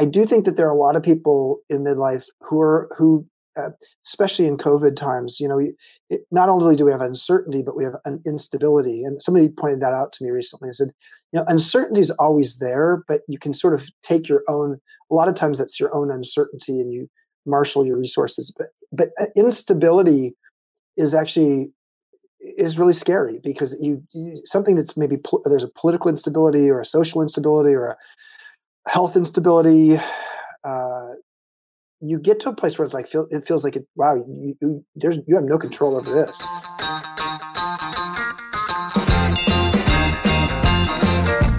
I do think that there are a lot of people in midlife who are who uh, especially in COVID times, you know, it, not only do we have uncertainty, but we have an instability. And somebody pointed that out to me recently. I said, you know, uncertainty is always there, but you can sort of take your own. A lot of times, that's your own uncertainty, and you marshal your resources. But but uh, instability is actually is really scary because you, you something that's maybe pol- there's a political instability or a social instability or a health instability. Uh, you get to a place where it's like feel, it feels like it, wow you, you there's you have no control over this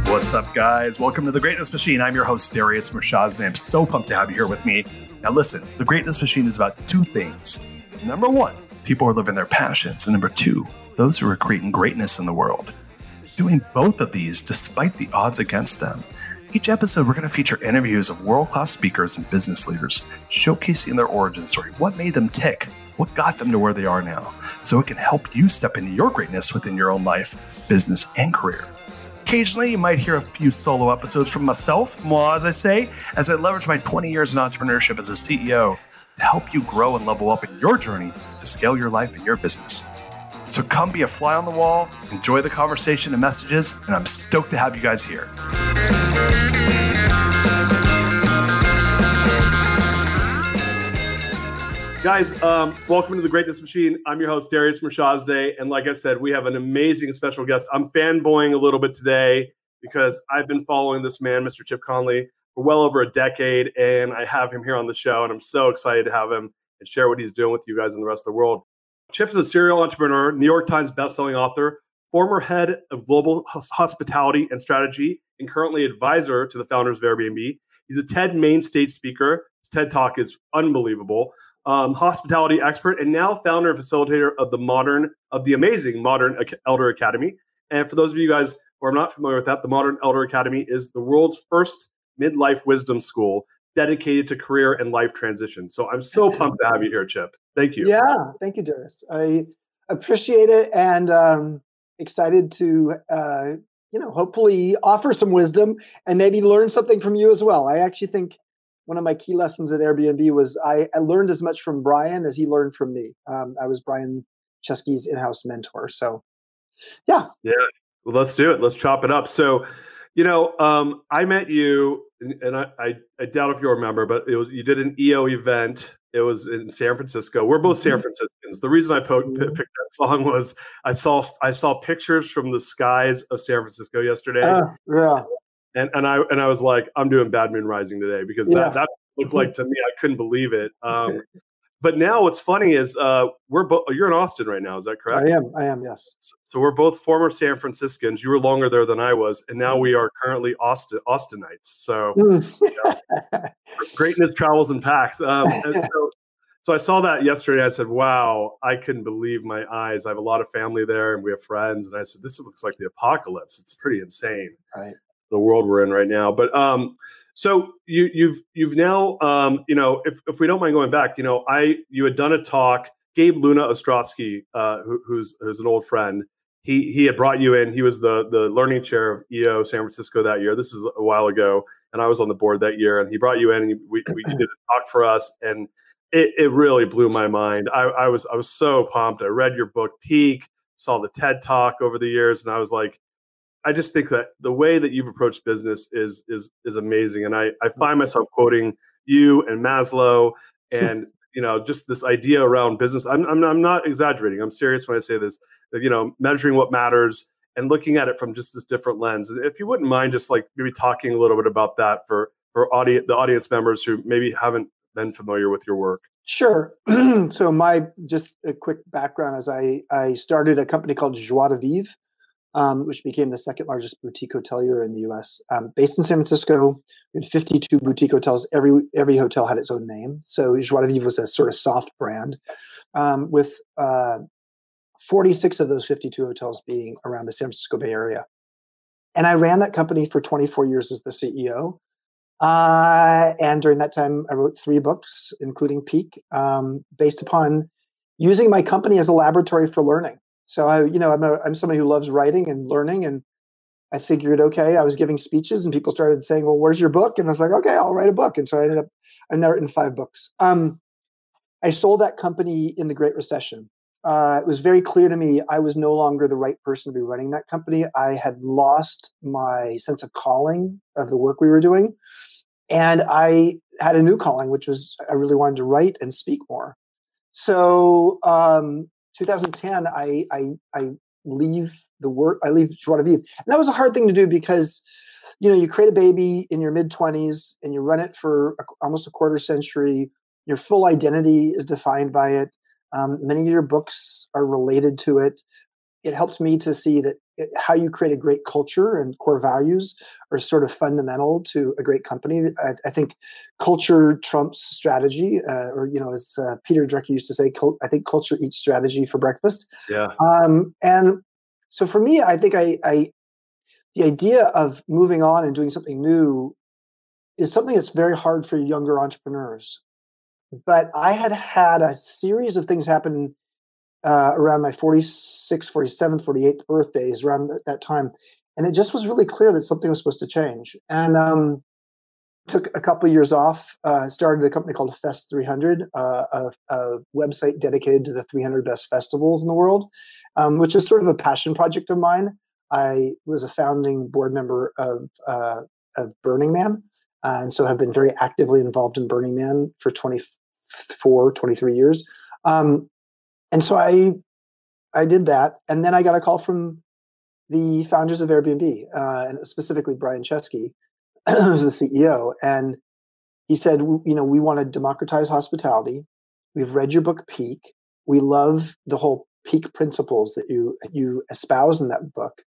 What's up, guys? Welcome to the Greatness Machine. I'm your host, Darius Mirshahzadeh. I'm so pumped to have you here with me. Now, listen, the Greatness Machine is about two things. Number one, people who are living their passions. And number two, those who are creating greatness in the world. Doing both of these despite the odds against them. Each episode, we're going to feature interviews of world class speakers and business leaders, showcasing their origin story, what made them tick, what got them to where they are now, so it can help you step into your greatness within your own life, business, and career. Occasionally, you might hear a few solo episodes from myself, moi, as I say, as I leverage my 20 years in entrepreneurship as a CEO to help you grow and level up in your journey to scale your life and your business. So come be a fly on the wall, enjoy the conversation and messages, and I'm stoked to have you guys here. Guys, um, welcome to the Greatness Machine. I'm your host, Darius Mirshahzadeh. And like I said, we have an amazing special guest. I'm fanboying a little bit today because I've been following this man, Mr. Chip Conley, for well over a decade. And I have him here on the show. And I'm so excited to have him and share what he's doing with you guys and the rest of the world. Chip is a serial entrepreneur, New York Times bestselling author, former head of global hospitality and strategy, and currently advisor to the founders of Airbnb. He's a TED main stage speaker. His TED talk is unbelievable um, hospitality expert, and now founder and facilitator of the modern, of the amazing Modern Elder Academy. And for those of you guys who are not familiar with that, the Modern Elder Academy is the world's first midlife wisdom school dedicated to career and life transition. So I'm so pumped to have you here, Chip. Thank you. Yeah, thank you, Darius. I appreciate it and um, excited to, uh, you know, hopefully offer some wisdom and maybe learn something from you as well. I actually think one of my key lessons at Airbnb was I, I learned as much from Brian as he learned from me. Um, I was Brian Chesky's in-house mentor. So, yeah. Yeah. Well, let's do it. Let's chop it up. So, you know, um, I met you, and I, I, I, doubt if you remember, but it was you did an EO event. It was in San Francisco. We're both San mm-hmm. Franciscans. The reason I po- p- mm-hmm. picked that song was I saw I saw pictures from the skies of San Francisco yesterday. Uh, yeah and and I and I was like, I'm doing Bad Moon Rising today because yeah. that that looked like to me, I couldn't believe it. Um, but now what's funny is uh, we're both you're in Austin right now, is that correct? I am. I am. Yes. So, so, we're both former San Franciscans. You were longer there than I was, and now mm. we are currently Austin Austinites. So mm. you know, greatness travels in packs. Um, so, so I saw that yesterday. I said, "Wow, I couldn't believe my eyes." I have a lot of family there, and we have friends. And I said, "This looks like the apocalypse. It's pretty insane." Right the world we're in right now. But um, so you you've you've now um, you know if if we don't mind going back, you know, I you had done a talk. Gabe Luna Ostrowski, uh, who, who's who's an old friend, he he had brought you in. He was the the learning chair of EO San Francisco that year. This is a while ago, and I was on the board that year. And he brought you in, and we we did a talk for us, and it, it really blew my mind. I, I was I was so pumped. I read your book Peak, saw the TED talk over the years, and I was like, I just think that the way that you've approached business is is is amazing, and I I mm-hmm. find myself quoting you and Maslow and you know just this idea around business. I'm I'm, I'm not exaggerating. I'm serious when I say this. That, you know, measuring what matters and looking at it from just this different lens. If you wouldn't mind, just like maybe talking a little bit about that for for audience the audience members who maybe haven't been familiar with your work. Sure. so my just a quick background is I I started a company called Joie de Vivre um, which became the second largest boutique hotelier in the U.S. Um, based in San Francisco, we had 52 boutique hotels. Every every hotel had its own name. So Joie de Vivre was a sort of soft brand, um, with uh, 46 of those 52 hotels being around the San Francisco Bay Area. And I ran that company for 24 years as the CEO. Uh, and during that time, I wrote three books, including Peak, um, based upon using my company as a laboratory for learning. So I, you know, I'm a, I'm somebody who loves writing and learning, and I figured, okay, I was giving speeches and people started saying, well, where's your book? And I was like, okay, I'll write a book. And so I ended up, I've now written five books. Um, I sold that company in the Great Recession. Uh, it was very clear to me I was no longer the right person to be running that company. I had lost my sense of calling of the work we were doing. And I had a new calling, which was I really wanted to write and speak more. So, um, 2010, I, I, I leave the work, I leave Joie de. And that was a hard thing to do because, you know, you create a baby in your mid 20s and you run it for a, almost a quarter century. Your full identity is defined by it. Um, many of your books are related to it. It helps me to see that it, how you create a great culture and core values are sort of fundamental to a great company. I, I think culture trumps strategy, uh, or you know, as uh, Peter Drucker used to say, I think culture eats strategy for breakfast. Yeah. Um, and so for me, I think I, I the idea of moving on and doing something new is something that's very hard for younger entrepreneurs but I had had a series of things happen uh, around my 46th, 47th, 48th birthdays around th- that time. And it just was really clear that something was supposed to change. And um, took a couple of years off, uh, started a company called Fest 300, uh, a, a, website dedicated to the 300 best festivals in the world, um, which is sort of a passion project of mine. I was a founding board member of, uh, of Burning Man, and so have been very actively involved in Burning Man for 20, 24, 23 years. Um, and so I, I did that. And then I got a call from the founders of Airbnb, uh, and specifically Brian Chesky, who's the CEO. And he said, you know, we want to democratize hospitality. We've read your book, Peak. We love the whole peak principles that you you espouse in that book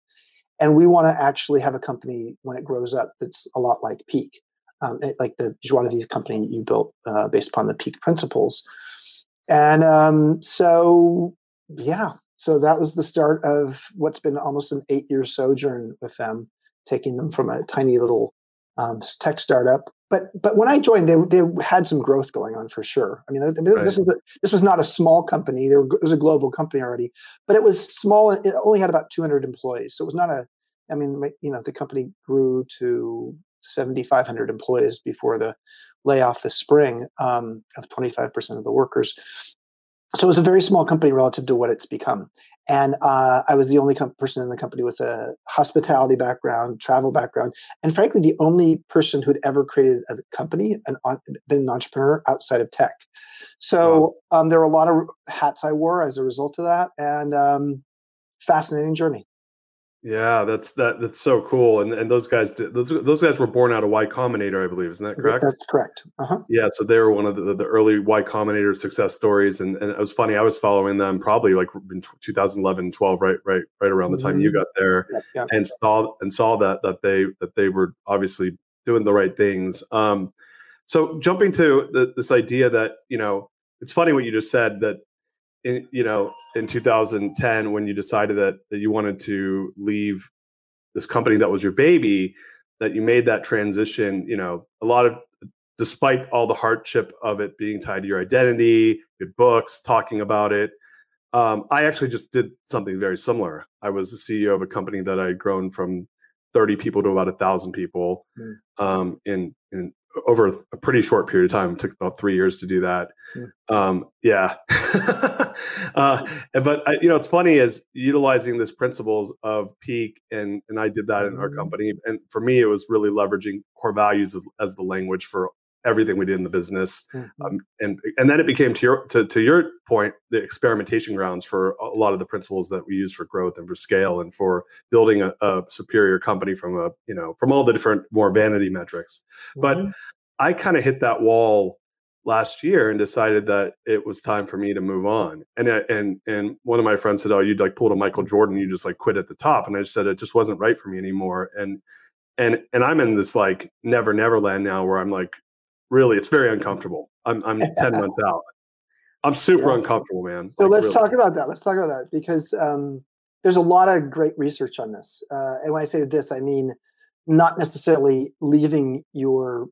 and we want to actually have a company when it grows up that's a lot like peak um, eh, like the Joie de Vivre company you built uh, based upon the peak principles. And um, so, yeah, so that was the start of what's been almost an eight year sojourn with them, taking them from a tiny little um, tech startup. But but when I joined, they they had some growth going on for sure. I mean, right. this was a, this was not a small company. There was a global company already, but it was small. It only had about 200 employees, so it was not a. I mean, you know, the company grew to 7,500 employees before the layoff this spring um, of 25% of the workers. So it was a very small company relative to what it's become. And uh, I was the only com- person in the company with a hospitality background, travel background, and frankly, the only person who'd ever created a company and been an entrepreneur outside of tech. So wow. um, there were a lot of hats I wore as a result of that, and um, fascinating journey. Yeah, that's that. That's so cool. And and those guys, did, those those guys were born out of Y Combinator, I believe. Isn't that correct? That's correct. Uh-huh. Yeah, so they were one of the, the early Y Combinator success stories, and and it was funny. I was following them probably like in 2011, 12, right, right, right around the time mm-hmm. you got there, yeah, yeah. and saw and saw that that they that they were obviously doing the right things. Um, so jumping to the, this idea that you know, it's funny what you just said that in you know in 2010 when you decided that that you wanted to leave this company that was your baby that you made that transition you know a lot of despite all the hardship of it being tied to your identity your books talking about it um, i actually just did something very similar. I was the ceo of a company that i had grown from 30 people to about a thousand people mm. um, in in over a pretty short period of time. It took about three years to do that. Yeah. Um, yeah. uh, but I, you know, it's funny is utilizing this principles of peak, and and I did that in our mm-hmm. company. And for me, it was really leveraging core values as, as the language for everything we did in the business. Mm-hmm. Um, and and then it became to your to, to your point the experimentation grounds for a lot of the principles that we use for growth and for scale and for building a, a superior company from a you know from all the different more vanity metrics. Mm-hmm. But I kind of hit that wall last year and decided that it was time for me to move on. And and and one of my friends said, "Oh, you'd like pulled a Michael Jordan, you just like quit at the top." And I just said it just wasn't right for me anymore. And and and I'm in this like never never land now where I'm like really it's very uncomfortable. I'm I'm 10 months out. I'm super yeah. uncomfortable, man. So like, let's really. talk about that. Let's talk about that because um, there's a lot of great research on this. Uh, and when I say this, I mean not necessarily leaving your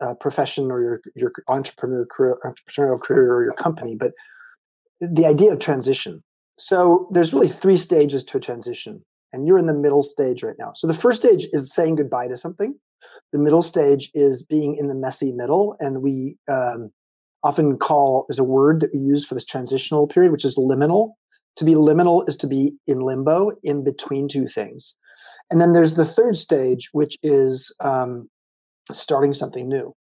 uh, profession or your your entrepreneur career, entrepreneurial career or your company, but the idea of transition. So there's really three stages to a transition, and you're in the middle stage right now. So the first stage is saying goodbye to something. The middle stage is being in the messy middle, and we um, often call there's a word that we use for this transitional period, which is liminal. To be liminal is to be in limbo, in between two things. And then there's the third stage, which is um, starting something new.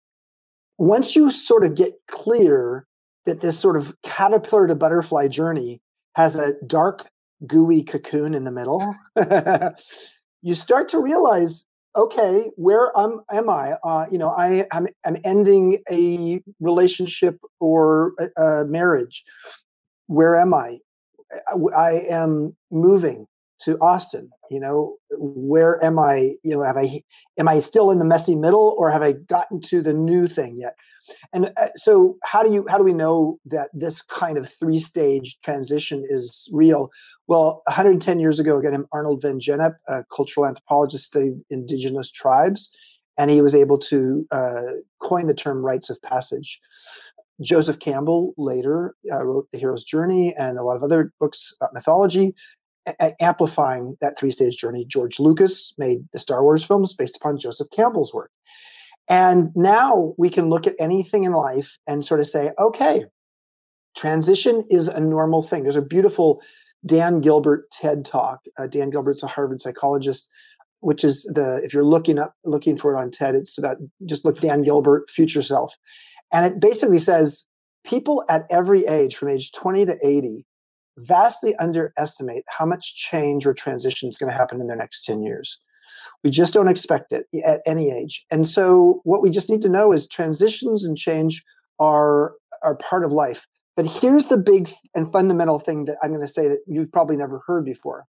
Once you sort of get clear that this sort of caterpillar to butterfly journey has a dark, gooey cocoon in the middle, you start to realize okay, where am, am I? Uh, you know, I am I'm ending a relationship or a, a marriage. Where am I? I am moving to Austin. You know, where am I? You know, have I am I still in the messy middle, or have I gotten to the new thing yet? And uh, so, how do you how do we know that this kind of three stage transition is real? Well, 110 years ago, again, Arnold van Gennep, a cultural anthropologist, studied indigenous tribes, and he was able to uh, coin the term rites of passage. Joseph Campbell later uh, wrote The Hero's Journey and a lot of other books about mythology, a- amplifying that three stage journey. George Lucas made the Star Wars films based upon Joseph Campbell's work. And now we can look at anything in life and sort of say, okay, transition is a normal thing. There's a beautiful Dan Gilbert TED talk. Uh, Dan Gilbert's a Harvard psychologist, which is the if you're looking up looking for it on TED, it's about just look Dan Gilbert future self, and it basically says people at every age, from age 20 to 80, vastly underestimate how much change or transition is going to happen in their next 10 years. We just don't expect it at any age. And so what we just need to know is transitions and change are are part of life. But here's the big and fundamental thing that I'm going to say that you've probably never heard before.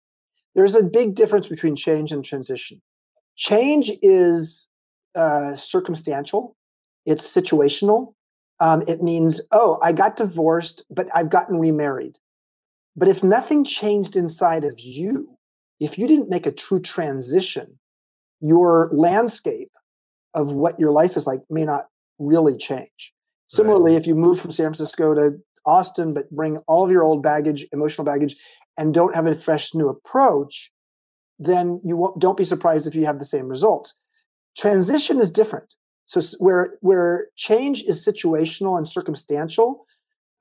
There's a big difference between change and transition. Change is uh, circumstantial, it's situational. Um, it means, oh, I got divorced, but I've gotten remarried. But if nothing changed inside of you, if you didn't make a true transition, your landscape of what your life is like may not really change. Similarly, right. if you move from San Francisco to Austin, but bring all of your old baggage, emotional baggage, and don't have a fresh new approach, then you don't be surprised if you have the same results. Transition is different. So where where change is situational and circumstantial,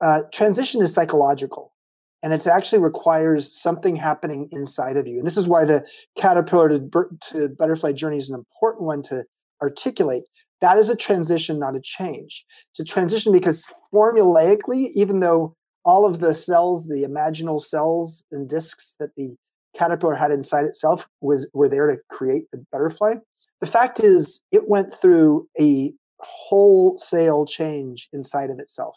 uh, transition is psychological, and it actually requires something happening inside of you. And this is why the caterpillar to, to butterfly journey is an important one to articulate that is a transition, not a change. It's a transition because formulaically, even though all of the cells, the imaginal cells and discs that the caterpillar had inside itself was were there to create the butterfly. The fact is it went through a wholesale change inside of itself.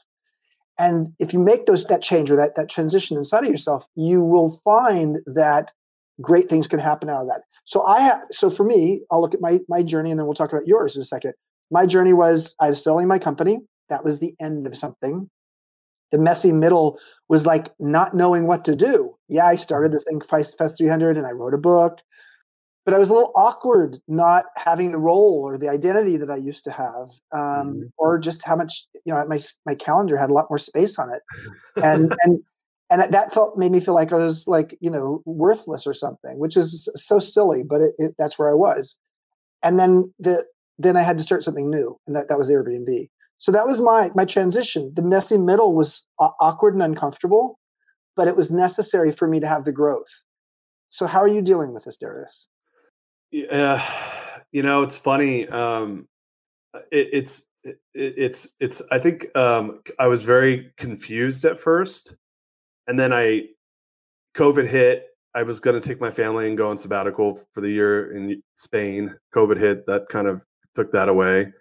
And if you make those that change or that, that transition inside of yourself, you will find that great things can happen out of that. So I have so for me, I'll look at my my journey and then we'll talk about yours in a second my journey was I was selling my company. That was the end of something. The messy middle was like not knowing what to do. Yeah, I started mm-hmm. this thing, Fest 300, and I wrote a book, but I was a little awkward not having the role or the identity that I used to have, um, mm-hmm. or just how much you know my my calendar had a lot more space on it, and and and that felt made me feel like I was like you know worthless or something, which is so silly, but it, it, that's where I was. And then the then I had to start something new, and that, that was Airbnb. So that was my my transition. The messy middle was awkward and uncomfortable, but it was necessary for me to have the growth. So how are you dealing with this, Darius? Yeah, you know, it's funny. Um, it, it's it, it's it's. I think um, I was very confused at first, and then I COVID hit, I was going to take my family and go on sabbatical for the year in Spain. COVID hit, that kind of took that away.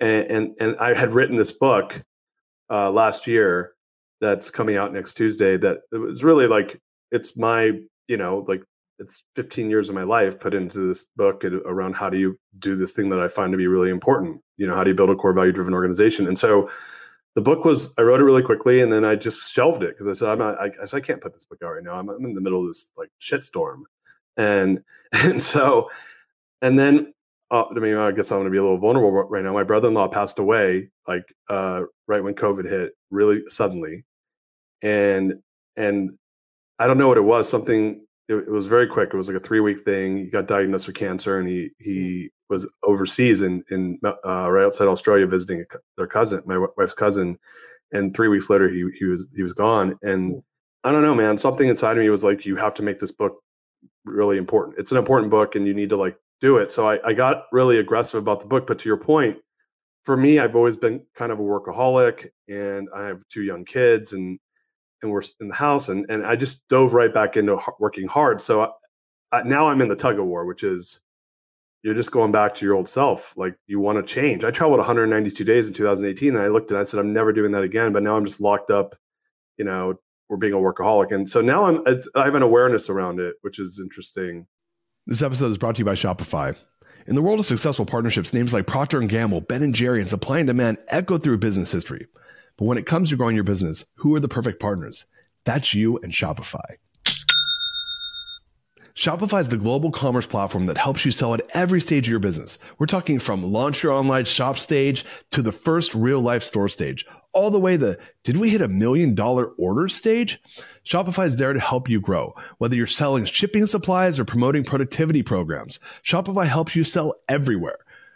And, and, and I had written this book uh, last year that's coming out next Tuesday. That it was really like it's my you know like it's 15 years of my life put into this book around how do you do this thing that I find to be really important. You know, how do you build a core value driven organization? And so the book was I wrote it really quickly and then I just shelved it because I said I'm not I, I, said, I can't put this book out right now. I'm, I'm in the middle of this like shitstorm, and and so and then uh, I mean, I guess I'm going to be a little vulnerable right now. My brother-in-law passed away like uh, right when COVID hit, really suddenly, and and I don't know what it was. Something it, it, was very quick. It was like a three week thing. He got diagnosed with cancer, and he he mm-hmm. was overseas in in uh, uh right outside Australia visiting their cousin, my wife's cousin, and three weeks later he he was he was gone. And mm. I don't know, man. Something inside of me was like, you have to make this book really important. It's an important book, and you need to like do it. So I, I got really aggressive about the book. But to your point, for me, I've always been kind of a workaholic, and I have two young kids, and and we're in the house, and and I just dove right back into working hard. So I, I, now I'm in the tug of war, which is you're just going back to your old self. Like you want to change. I traveled 192 days in 2018, and I looked and I said I'm never doing that again. But now I'm just locked up, you know, we're being a workaholic, and so now I'm I have an awareness around it, which is interesting. This episode is brought to you by Shopify. In the world of successful partnerships, names like Procter & Gamble, Ben & Jerry, and Supply and Demand echo through business history. But when it comes to growing your business, who are the perfect partners? That's you and Shopify. Shopify is the global commerce platform that helps you sell at every stage of your business. We're talking from launch your online shop stage to the first real life store stage, all the way the did we hit a million dollar order stage? Shopify is there to help you grow. Whether you're selling shipping supplies or promoting productivity programs, Shopify helps you sell everywhere.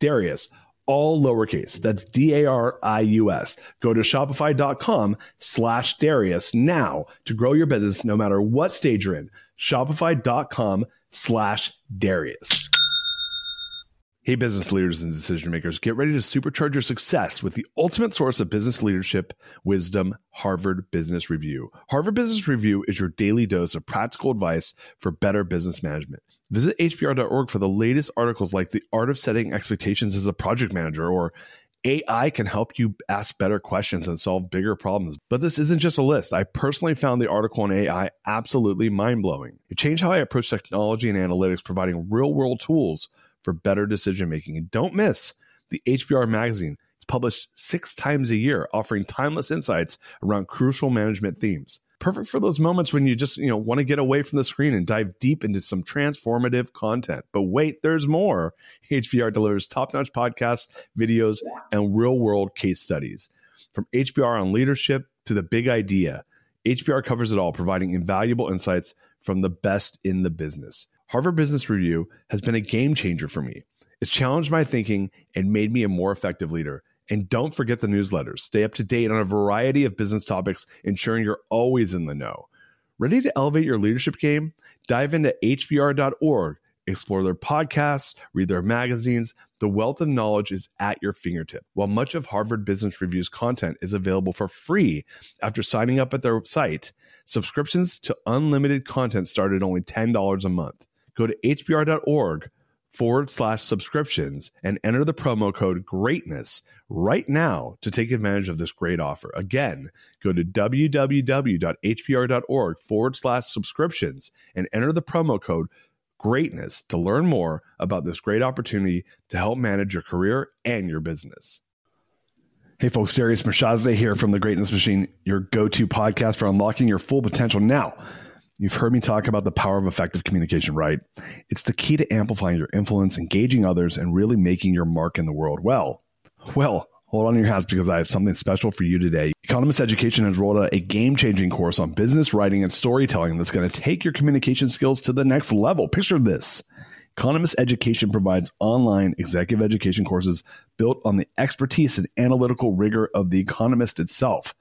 Darius, all lowercase. That's D-A-R-I-U-S. Go to shopify.com slash Darius now to grow your business no matter what stage you're in. Shopify.com slash Darius. Hey, business leaders and decision makers, get ready to supercharge your success with the ultimate source of business leadership, wisdom, Harvard Business Review. Harvard Business Review is your daily dose of practical advice for better business management. Visit hbr.org for the latest articles like The Art of Setting Expectations as a Project Manager or AI can help you ask better questions and solve bigger problems. But this isn't just a list. I personally found the article on AI absolutely mind blowing. It changed how I approach technology and analytics, providing real world tools for better decision making. And don't miss the HBR magazine. It's published six times a year, offering timeless insights around crucial management themes. Perfect for those moments when you just, you know, want to get away from the screen and dive deep into some transformative content. But wait, there's more. HBR delivers top-notch podcasts, videos, and real-world case studies. From HBR on leadership to the big idea, HBR covers it all, providing invaluable insights from the best in the business. Harvard Business Review has been a game changer for me. It's challenged my thinking and made me a more effective leader. And don't forget the newsletters. Stay up to date on a variety of business topics, ensuring you're always in the know. Ready to elevate your leadership game? Dive into hbr.org, explore their podcasts, read their magazines. The wealth of knowledge is at your fingertip. While much of Harvard Business Review's content is available for free after signing up at their site, subscriptions to unlimited content start at only $10 a month. Go to hbr.org forward slash subscriptions and enter the promo code greatness right now to take advantage of this great offer. Again, go to www.hbr.org forward slash subscriptions and enter the promo code greatness to learn more about this great opportunity to help manage your career and your business. Hey folks, Darius Mirshahzadeh here from the Greatness Machine, your go-to podcast for unlocking your full potential. Now, You've heard me talk about the power of effective communication, right? It's the key to amplifying your influence, engaging others, and really making your mark in the world. Well, well, hold on to your hats because I have something special for you today. Economist Education has rolled out a game changing course on business writing and storytelling that's going to take your communication skills to the next level. Picture this. Economist Education provides online executive education courses built on the expertise and analytical rigor of The Economist itself.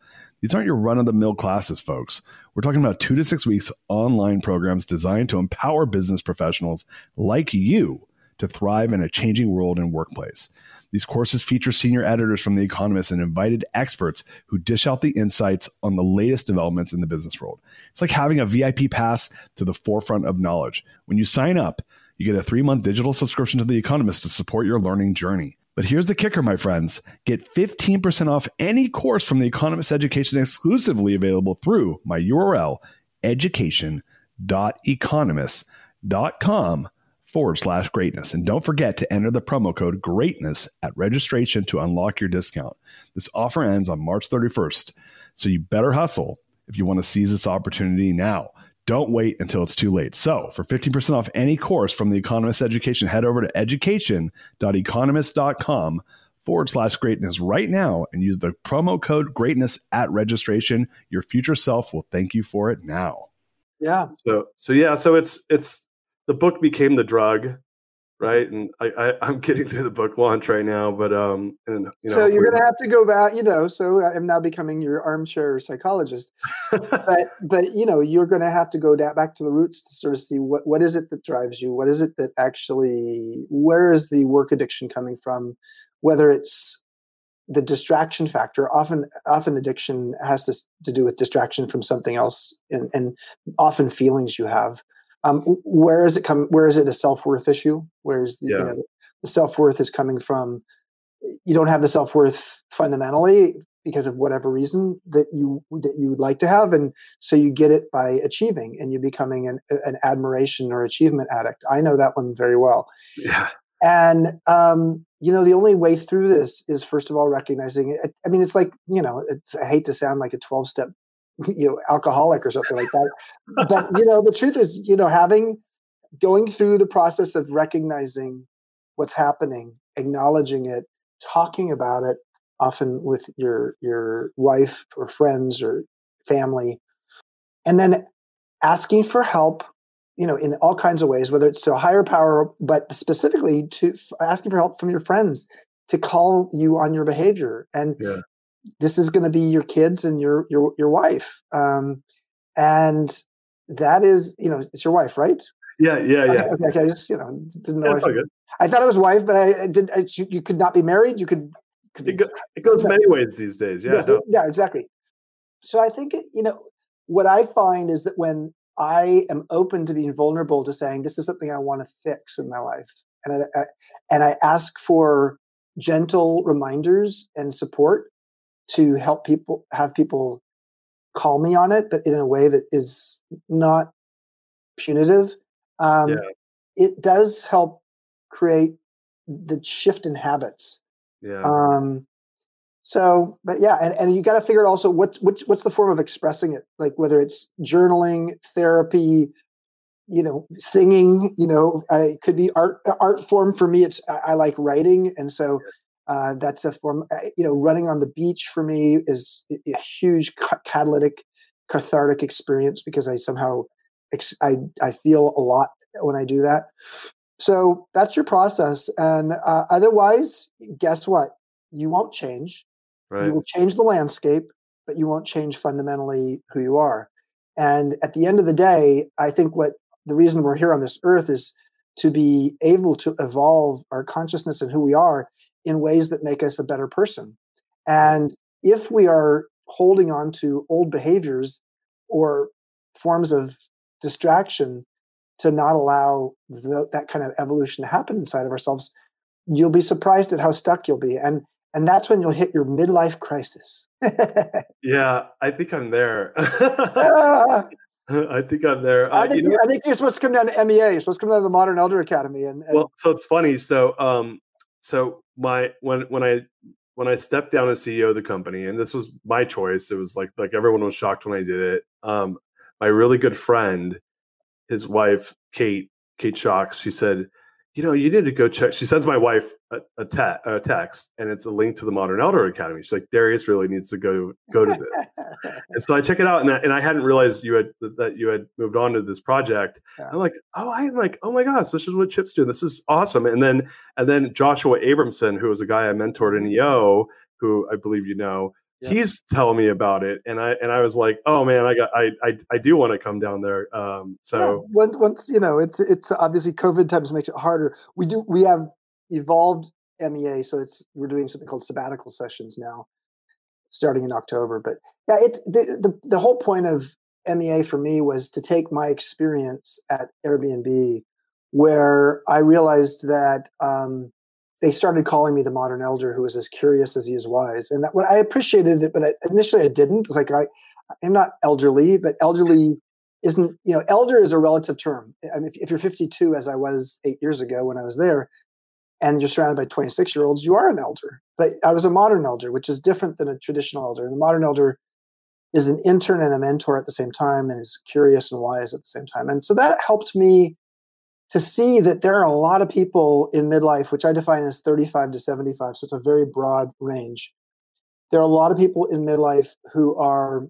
These aren't your run of the mill classes, folks. We're talking about two to six weeks online programs designed to empower business professionals like you to thrive in a changing world and workplace. These courses feature senior editors from The Economist and invited experts who dish out the insights on the latest developments in the business world. It's like having a VIP pass to the forefront of knowledge. When you sign up, you get a three month digital subscription to The Economist to support your learning journey. But here's the kicker, my friends get 15% off any course from The Economist Education exclusively available through my URL, education.economist.com forward slash greatness. And don't forget to enter the promo code greatness at registration to unlock your discount. This offer ends on March 31st. So you better hustle if you want to seize this opportunity now. Don't wait until it's too late. So, for 15% off any course from The Economist Education, head over to education.economist.com forward slash greatness right now and use the promo code greatness at registration. Your future self will thank you for it now. Yeah. So, so yeah, so it's, it's, the book became the drug right? And I, I am getting through the book launch right now but um and you know so you're gonna have to go back you know so i'm now becoming your armchair psychologist. But but you know you're gonna have to go down, back to the roots to sort of see what what is it that drives you? What is it that actually where is the work addiction coming from? Whether it's the distraction factor often often addiction has to, to do with distraction from something else and, and often feelings you have um, where is it come? Where is it a self worth issue? Where's the, yeah. you know, the self worth is coming from? You don't have the self worth fundamentally because of whatever reason that you that you would like to have, and so you get it by achieving, and you're becoming an, an admiration or achievement addict. I know that one very well. Yeah. And um, you know, the only way through this is first of all recognizing it. I mean, it's like you know, it's I hate to sound like a twelve step you know alcoholic or something like that. But you know the truth is you know having going through the process of recognizing what's happening acknowledging it talking about it often with your your wife or friends or family and then asking for help you know in all kinds of ways whether it's to a higher power but specifically to asking for help from your friends to call you on your behavior. And yeah this is going to be your kids and your your your wife um, and that is you know it's your wife right? Yeah yeah yeah. okay, okay, I just you know didn't know yeah, I, I thought it was wife but I, I did I, you, you, could not be married you could, could it, go, it goes many ways these days yeah yes, yeah exactly. So I think you know what I find is that when I am open to being vulnerable to saying this is something I want to fix in my life and I, I and I ask for gentle reminders and support to help people have people call me on it, but in a way that is not punitive. Um, yeah. It does help create the shift in habits. Yeah. Um, so, but yeah, and, and you got to figure out also what's what's what's the form of expressing it, like whether it's journaling, therapy, you know, singing. You know, it could be art art form for me. It's I, I like writing, and so uh, that's a form, uh, you know, running on the beach for me is a huge catalytic, cathartic experience because I somehow, ex- I, I feel a lot when I do that. So that's your process. And uh, otherwise, guess what? You won't change. Right. You will change the landscape, but you won't change fundamentally who you are. And at the end of the day, I think what the reason we're here on this earth is to be able to evolve our consciousness and who we are in ways that make us a better person. And if we are holding on to old behaviors or forms of distraction to not allow the, that kind of evolution to happen inside of ourselves, you'll be surprised at how stuck you'll be. And and that's when you'll hit your midlife crisis. yeah, I think I'm there. I think I'm there. Uh, I, think, you know, I think you're supposed to come down to MEA. You're supposed to come down to the Modern Elder Academy. And, and well, so it's funny. So um, so my when when I when I stepped down as CEO of the company, and this was my choice, it was like like everyone was shocked when I did it. Um, my really good friend, his wife Kate Kate Shocks, she said, you know, you need to go check. She sends my wife a, a, a, text, and it's a link to the Modern Elder Academy. She's like, Darius really needs to go go to this. and so I check it out, and I, and I hadn't realized you had that you had moved on to this project. Yeah. I'm like, oh, I'm like, oh my gosh, this is what Chip's doing. This is awesome. And then and then Joshua Abramson, who was a guy I mentored in EO, who I believe you know, yeah. he's telling me about it, and I and I was like, oh man, I got I I, I do want to come down there. Um, so yeah, once, once you know, it's it's obviously COVID times makes it harder. We do we have evolved MEA, so it's we're doing something called sabbatical sessions now, starting in October. But yeah, it's the, the the whole point of MEA for me was to take my experience at Airbnb, where I realized that um, they started calling me the modern elder who is as curious as he is wise. And that when I appreciated it, but I, initially I didn't. It's like I, I'm not elderly, but elderly isn't, you know, elder is a relative term. I mean, if, if you're 52, as I was eight years ago when I was there, and you're surrounded by 26 year olds, you are an elder. But I was a modern elder, which is different than a traditional elder. And the modern elder is an intern and a mentor at the same time and is curious and wise at the same time. And so that helped me to see that there are a lot of people in midlife, which I define as 35 to 75. So it's a very broad range. There are a lot of people in midlife who are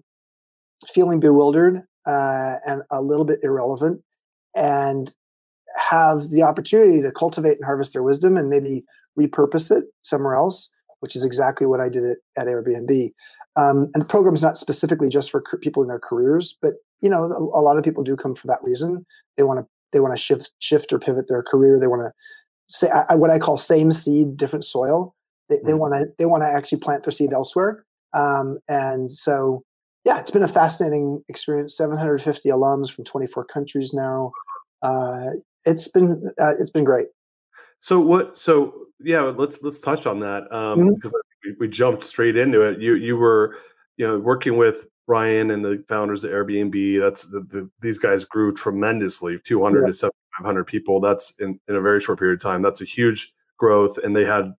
feeling bewildered uh, and a little bit irrelevant and have the opportunity to cultivate and harvest their wisdom and maybe repurpose it somewhere else, which is exactly what I did at, at Airbnb. Um, and the program is not specifically just for people in their careers, but you know, a, a lot of people do come for that reason. They want to they want to shift shift or pivot their career. They want to say I, what I call same seed, different soil. They, mm-hmm. they want to they want to actually plant their seed elsewhere. Um, and so, yeah, it's been a fascinating experience. 750 alums from 24 countries now. Uh, it's been uh, it's been great. So what? So yeah, let's let's touch on that um, mm-hmm. because we, we jumped straight into it. You you were you know working with Brian and the founders of Airbnb. That's the, the these guys grew tremendously, 200 yeah. to 700 people. That's in, in a very short period of time. That's a huge growth, and they had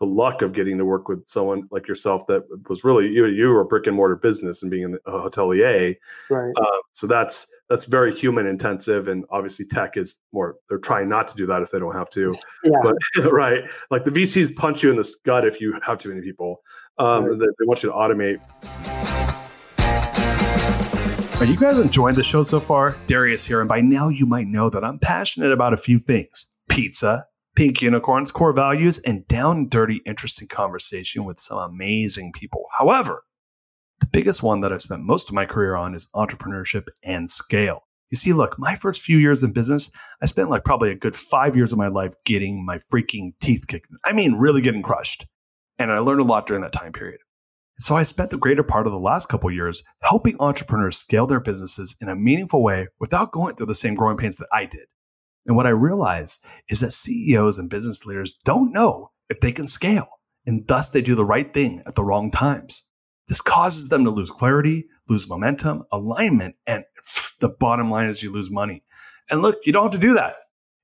the luck of getting to work with someone like yourself that was really you. You were a brick and mortar business and being a hotelier, right? Uh, so that's that's very human intensive, and obviously tech is more. They're trying not to do that if they don't have to. Yeah. But right, like the VCs punch you in the gut if you have too many people. Um, right. they, they want you to automate. Are you guys enjoying the show so far? Darius here, and by now you might know that I'm passionate about a few things pizza, pink unicorns, core values, and down and dirty, interesting conversation with some amazing people. However, the biggest one that I've spent most of my career on is entrepreneurship and scale. You see, look, my first few years in business, I spent like probably a good five years of my life getting my freaking teeth kicked. I mean, really getting crushed. And I learned a lot during that time period. So I spent the greater part of the last couple years helping entrepreneurs scale their businesses in a meaningful way without going through the same growing pains that I did. And what I realized is that CEOs and business leaders don't know if they can scale, and thus they do the right thing at the wrong times. This causes them to lose clarity, lose momentum, alignment, and the bottom line is you lose money. And look, you don't have to do that.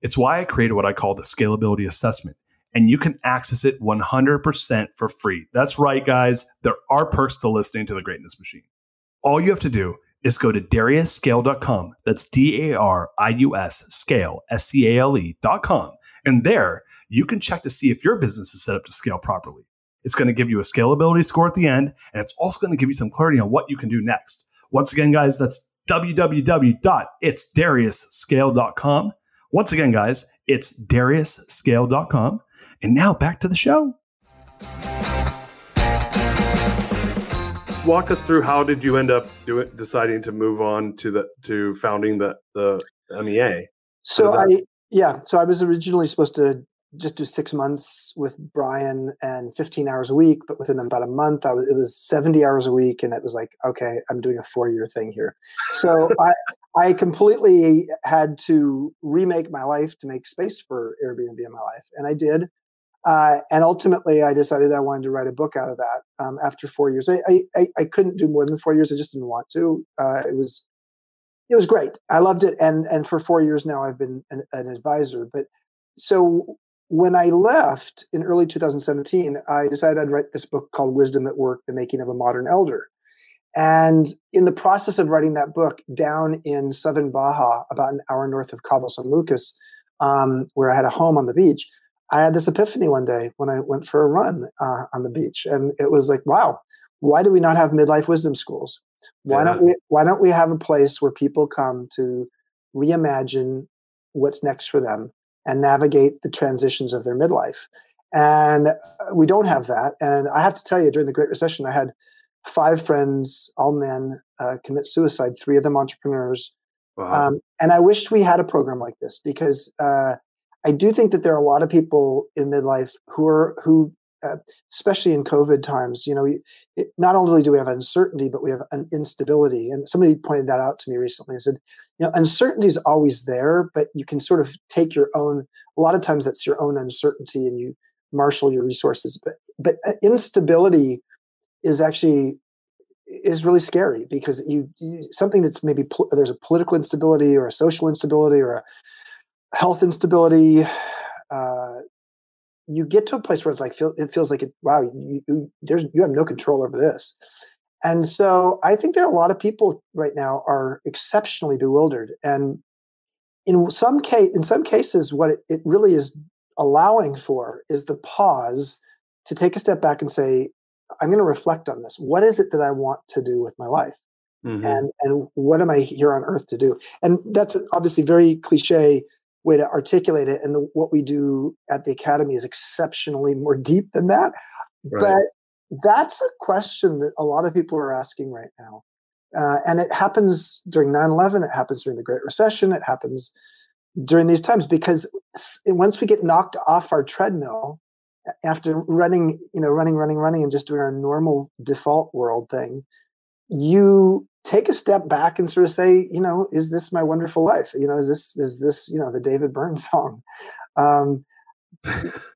It's why I created what I call the scalability assessment and you can access it 100% for free. That's right, guys. There are perks to listening to the Greatness Machine. All you have to do is go to dariusscale.com. That's D A R I U S scale, S C A L E.com. And there you can check to see if your business is set up to scale properly. It's going to give you a scalability score at the end, and it's also going to give you some clarity on what you can do next. Once again, guys, that's www.itsdariusscale.com. Once again, guys, it's dariusscale.com. And now back to the show. Walk us through how did you end up doing deciding to move on to the to founding the the MEA? So I yeah, so I was originally supposed to just do six months with Brian and 15 hours a week, but within about a month, I was, it was 70 hours a week, and it was like, okay, I'm doing a four year thing here. So I I completely had to remake my life to make space for Airbnb in my life, and I did. Uh, and ultimately, I decided I wanted to write a book out of that. Um, after four years, I, I, I couldn't do more than four years. I just didn't want to. Uh, it was it was great. I loved it, and and for four years now, I've been an, an advisor. But so when I left in early 2017, I decided I'd write this book called Wisdom at Work: The Making of a Modern Elder. And in the process of writing that book, down in southern Baja, about an hour north of Cabo San Lucas, um, where I had a home on the beach, I had this epiphany one day when I went for a run uh, on the beach, and it was like, wow, why do we not have midlife wisdom schools? Why yeah. don't we? Why don't we have a place where people come to reimagine what's next for them and navigate the transitions of their midlife? And uh, we don't have that. And I have to tell you, during the Great Recession, I had five friends, all men, uh, commit suicide. Three of them entrepreneurs. Wow. Um, and I wished we had a program like this because uh, I do think that there are a lot of people in midlife who are who, uh, especially in COVID times, you know, it, not only do we have uncertainty, but we have an instability. And somebody pointed that out to me recently. and said, you know, uncertainty is always there, but you can sort of take your own. A lot of times, that's your own uncertainty, and you marshal your resources. But but uh, instability is actually is really scary because you, you something that's maybe pol- there's a political instability or a social instability or a health instability uh, you get to a place where it's like feel, it feels like it wow you, you, there's you have no control over this and so i think there are a lot of people right now are exceptionally bewildered and in some case in some cases what it, it really is allowing for is the pause to take a step back and say I'm going to reflect on this. What is it that I want to do with my life? Mm-hmm. And and what am I here on earth to do? And that's obviously very cliche way to articulate it. And the, what we do at the academy is exceptionally more deep than that. Right. But that's a question that a lot of people are asking right now. Uh, and it happens during 9 11, it happens during the Great Recession, it happens during these times because once we get knocked off our treadmill after running, you know, running, running, running, and just doing our normal default world thing, you take a step back and sort of say, you know, is this my wonderful life? You know, is this is this you know the David Byrne song? Um,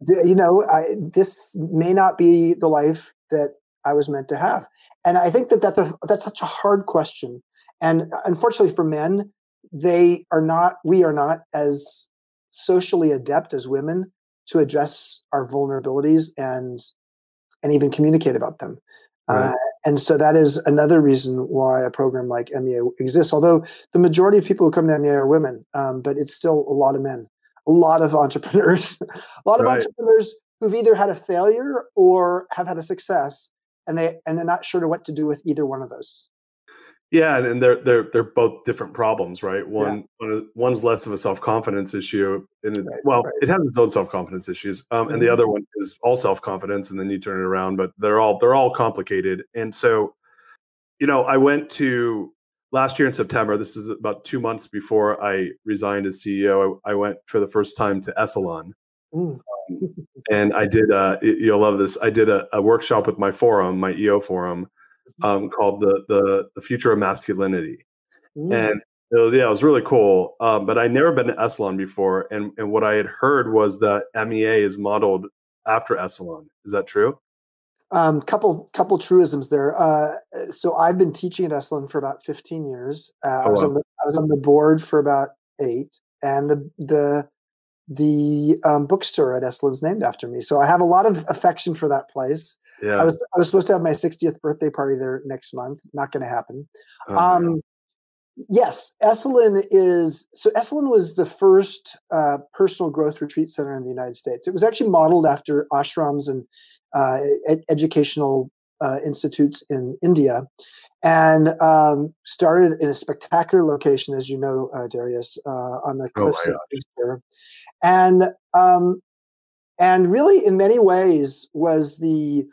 you know, I, this may not be the life that I was meant to have, and I think that that's a, that's such a hard question. And unfortunately for men, they are not. We are not as socially adept as women to address our vulnerabilities and and even communicate about them. Right. Uh, and so that is another reason why a program like MEA exists. Although the majority of people who come to MEA are women, um, but it's still a lot of men, a lot of entrepreneurs, a lot of right. entrepreneurs who've either had a failure or have had a success, and they and they're not sure what to do with either one of those. Yeah, and they're they're they're both different problems, right? One, yeah. one's less of a self confidence issue, and it's, right, well, right. it has its own self confidence issues, um, mm-hmm. and the mm-hmm. other one is all self confidence, and then you turn it around. But they're all they're all complicated, and so, you know, I went to last year in September. This is about two months before I resigned as CEO. I, I went for the first time to Esalen, um, and I did. Uh, you'll love this. I did a, a workshop with my forum, my EO forum um, called the, the the future of masculinity, mm. and it was, yeah, it was really cool. Um, but I'd never been to Esalen before, and and what I had heard was that MEA is modeled after Esalen. Is that true? Um, couple couple truisms there. Uh, so I've been teaching at Esalen for about 15 years. Uh, oh, I, was wow. on the, I was on the board for about eight, and the the the um, bookstore at Esalen is named after me. So I have a lot of affection for that place. Yeah. I was I was supposed to have my 60th birthday party there next month. Not going to happen. Oh, um, yes, Esalen is so. Esalen was the first uh, personal growth retreat center in the United States. It was actually modeled after ashrams and uh, ed- educational uh, institutes in India, and um, started in a spectacular location, as you know, uh, Darius, uh, on the oh, cliffs oh, of And um, and really, in many ways, was the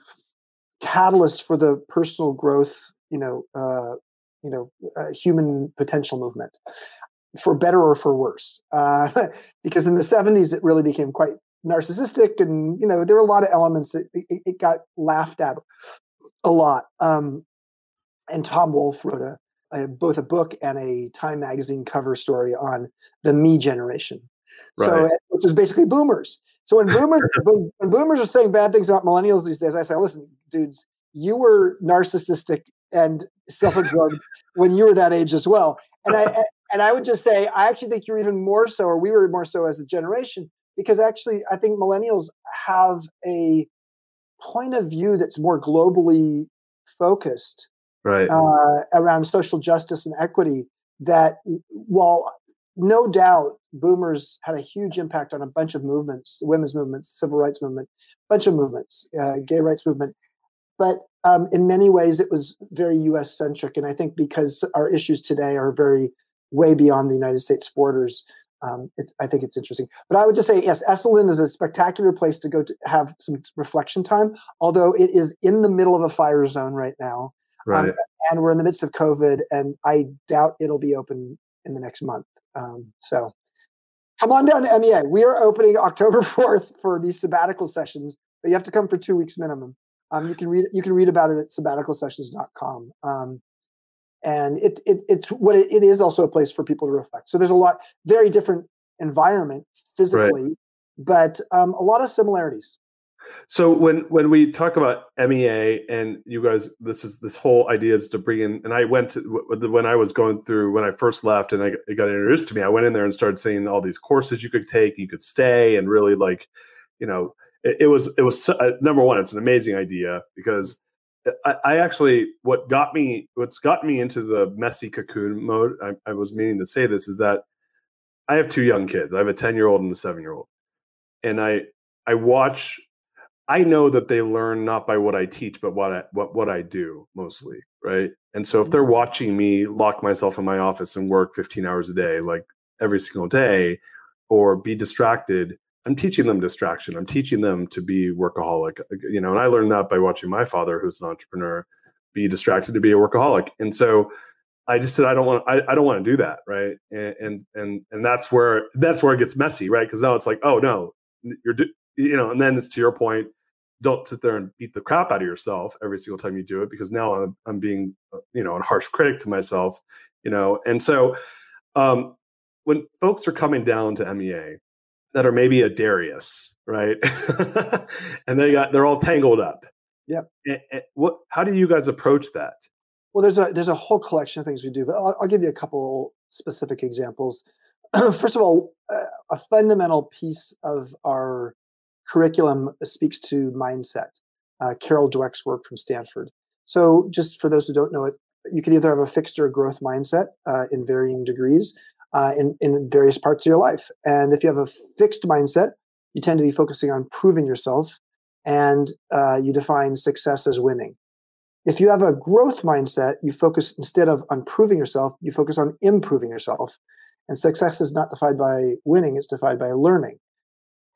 catalyst for the personal growth, you know, uh, you know, uh, human potential movement, for better or for worse. Uh, because in the '70s, it really became quite narcissistic, and you know, there were a lot of elements that it, it got laughed at a lot. Um, and Tom Wolfe wrote a, a, both a book and a Time magazine cover story on the me generation. Right. So, which is basically boomers. So when boomers when boomers are saying bad things about millennials these days, I say, listen, dudes, you were narcissistic and self-absorbed when you were that age as well. And I and I would just say, I actually think you're even more so, or we were more so as a generation, because actually I think millennials have a point of view that's more globally focused right uh, around social justice and equity that while no doubt boomers had a huge impact on a bunch of movements women's movements civil rights movement bunch of movements uh, gay rights movement but um, in many ways it was very us centric and i think because our issues today are very way beyond the united states borders um, it's, I think it's interesting. But I would just say, yes, Esalen is a spectacular place to go to have some reflection time, although it is in the middle of a fire zone right now. Um, right. Um, and we're in the midst of COVID, and I doubt it'll be open in the next month. Um, so come on down to MEA. We are opening October 4th for these sabbatical sessions, but you have to come for two weeks minimum. Um, you can read you can read about it at sabbaticalsessions.com. Um, and it, it it's what it, it is also a place for people to reflect. So there's a lot very different environment physically, right. but um, a lot of similarities. So when when we talk about MEA and you guys, this is this whole idea is to bring in. And I went to when I was going through when I first left and I it got introduced to me. I went in there and started seeing all these courses you could take, you could stay, and really like, you know, it, it was it was uh, number one. It's an amazing idea because I, I, actually what got me what's got me into the messy cocoon mode. I, I was meaning to say this is that I have two young kids. I have a ten year old and a seven year old, and I I watch I know that they learn not by what I teach, but what I, what what I do mostly, right? And so if they're mm-hmm. watching me lock myself in my office and work 15 hours a day, like every single day, or be distracted, I'm teaching them distraction. I'm teaching them to be workaholic, you know. And I learned that by watching my father, who's an entrepreneur, be distracted to be a workaholic. And so I just said I don't want I, I don't want to do that, right? And and and and that's where that's where it gets messy, right? Because now it's like, oh no, you're you know, and then it's to your point, don't sit there and beat the crap out of yourself every single time you do it because now I'm, I'm being uh, you know a harsh critic to myself you know and so um, when folks are coming down to MEA that are maybe a Darius right? And they got they're all tangled up. Yeah what how do you guys approach that? Well there's a there's a whole collection of things we do but I'll, I'll give you a couple specific examples. First of all uh, a fundamental piece of our curriculum speaks to mindset. Uh, Carol Dweck's work from Stanford. So, just for those who don't know it, you can either have a fixed or growth mindset uh, in varying degrees uh, in, in various parts of your life. And if you have a fixed mindset, you tend to be focusing on proving yourself and uh, you define success as winning. If you have a growth mindset, you focus instead of on proving yourself, you focus on improving yourself. And success is not defined by winning, it's defined by learning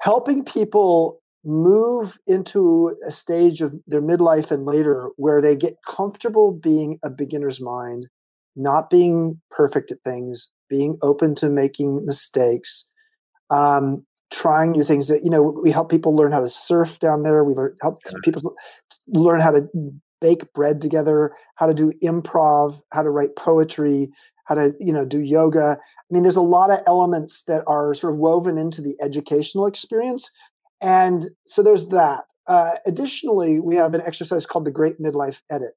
helping people move into a stage of their midlife and later where they get comfortable being a beginner's mind, not being perfect at things, being open to making mistakes, um, trying new things. That you know, we help people learn how to surf down there. We learn help people learn how to bake bread together, how to do improv, how to write poetry, how to you know do yoga i mean there's a lot of elements that are sort of woven into the educational experience and so there's that uh, additionally we have an exercise called the great midlife edit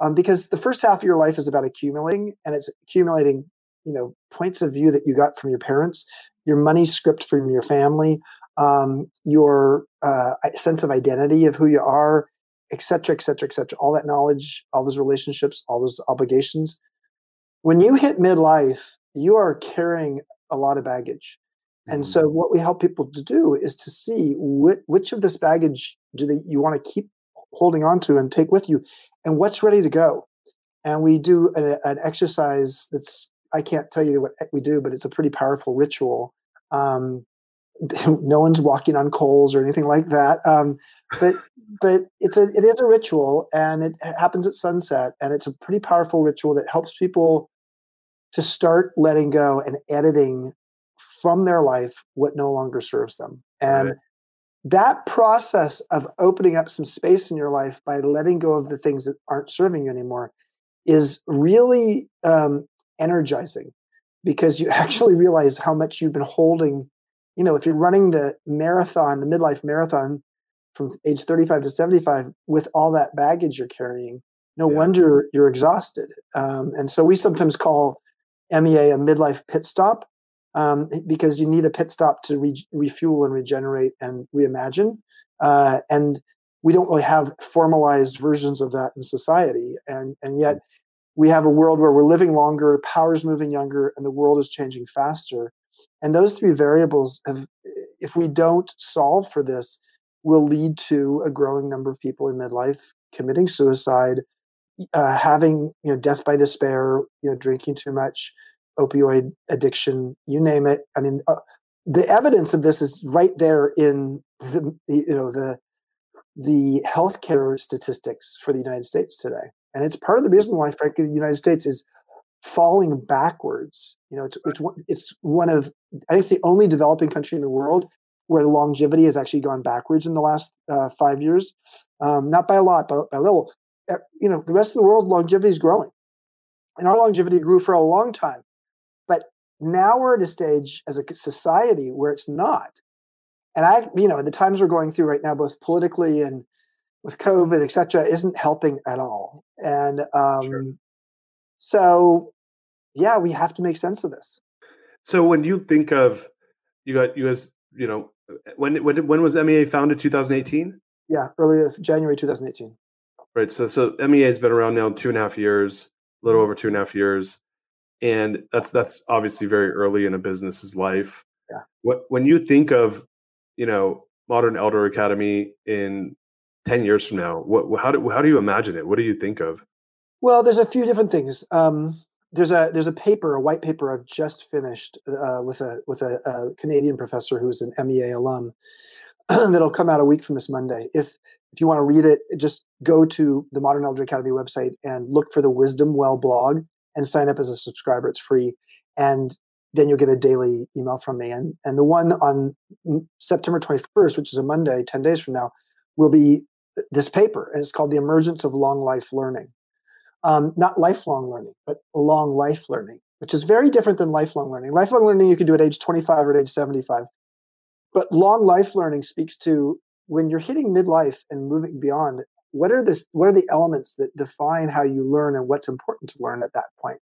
um, because the first half of your life is about accumulating and it's accumulating you know points of view that you got from your parents your money script from your family um, your uh, sense of identity of who you are et cetera et cetera et cetera all that knowledge all those relationships all those obligations when you hit midlife, you are carrying a lot of baggage. And so, mm-hmm. what we help people to do is to see which, which of this baggage do they, you want to keep holding on to and take with you, and what's ready to go. And we do a, an exercise that's I can't tell you what we do, but it's a pretty powerful ritual. Um, no one's walking on coals or anything like that. Um, but but it's a it is a ritual, and it happens at sunset, and it's a pretty powerful ritual that helps people to start letting go and editing from their life what no longer serves them. And right. that process of opening up some space in your life by letting go of the things that aren't serving you anymore is really um, energizing because you actually realize how much you've been holding. You know, if you're running the marathon, the midlife marathon from age 35 to 75 with all that baggage you're carrying, no yeah. wonder you're exhausted. Um, and so we sometimes call MEA a midlife pit stop um, because you need a pit stop to re- refuel and regenerate and reimagine. Uh, and we don't really have formalized versions of that in society. And, and yet we have a world where we're living longer, power's moving younger, and the world is changing faster. And those three variables have, if we don't solve for this, will lead to a growing number of people in midlife committing suicide, uh, having you know death by despair, you know drinking too much, opioid addiction, you name it. I mean, uh, the evidence of this is right there in the you know the the healthcare statistics for the United States today, and it's part of the reason why, frankly, the United States is falling backwards. You know, it's it's one, it's one of I think it's the only developing country in the world where the longevity has actually gone backwards in the last uh, five years, um, not by a lot, but by a little. You know, the rest of the world longevity is growing, and our longevity grew for a long time, but now we're at a stage as a society where it's not. And I, you know, the times we're going through right now, both politically and with COVID, et cetera, isn't helping at all. And um, sure. so, yeah, we have to make sense of this. So when you think of you got you as you know when when when was MEA founded? 2018. Yeah, early January 2018. Right. So so MEA has been around now two and a half years, a little over two and a half years, and that's that's obviously very early in a business's life. Yeah. What when you think of you know modern elder academy in 10 years from now what how do how do you imagine it? What do you think of? Well there's a few different things um, there's a there's a paper a white paper i've just finished uh, with a with a, a, canadian professor who's an mea alum that'll come out a week from this monday. If if you want to read it just go to the modern elder academy website and look for the wisdom well blog and sign up as a subscriber it's free and then you'll get a daily email from me. And and the one on September 21st, which is a Monday, 10 days from now, will be this paper, and it's called "The Emergence of Long Life Learning." Um, not lifelong learning, but long life learning, which is very different than lifelong learning. Lifelong learning you can do at age 25 or at age 75, but long life learning speaks to when you're hitting midlife and moving beyond. What are the what are the elements that define how you learn and what's important to learn at that point?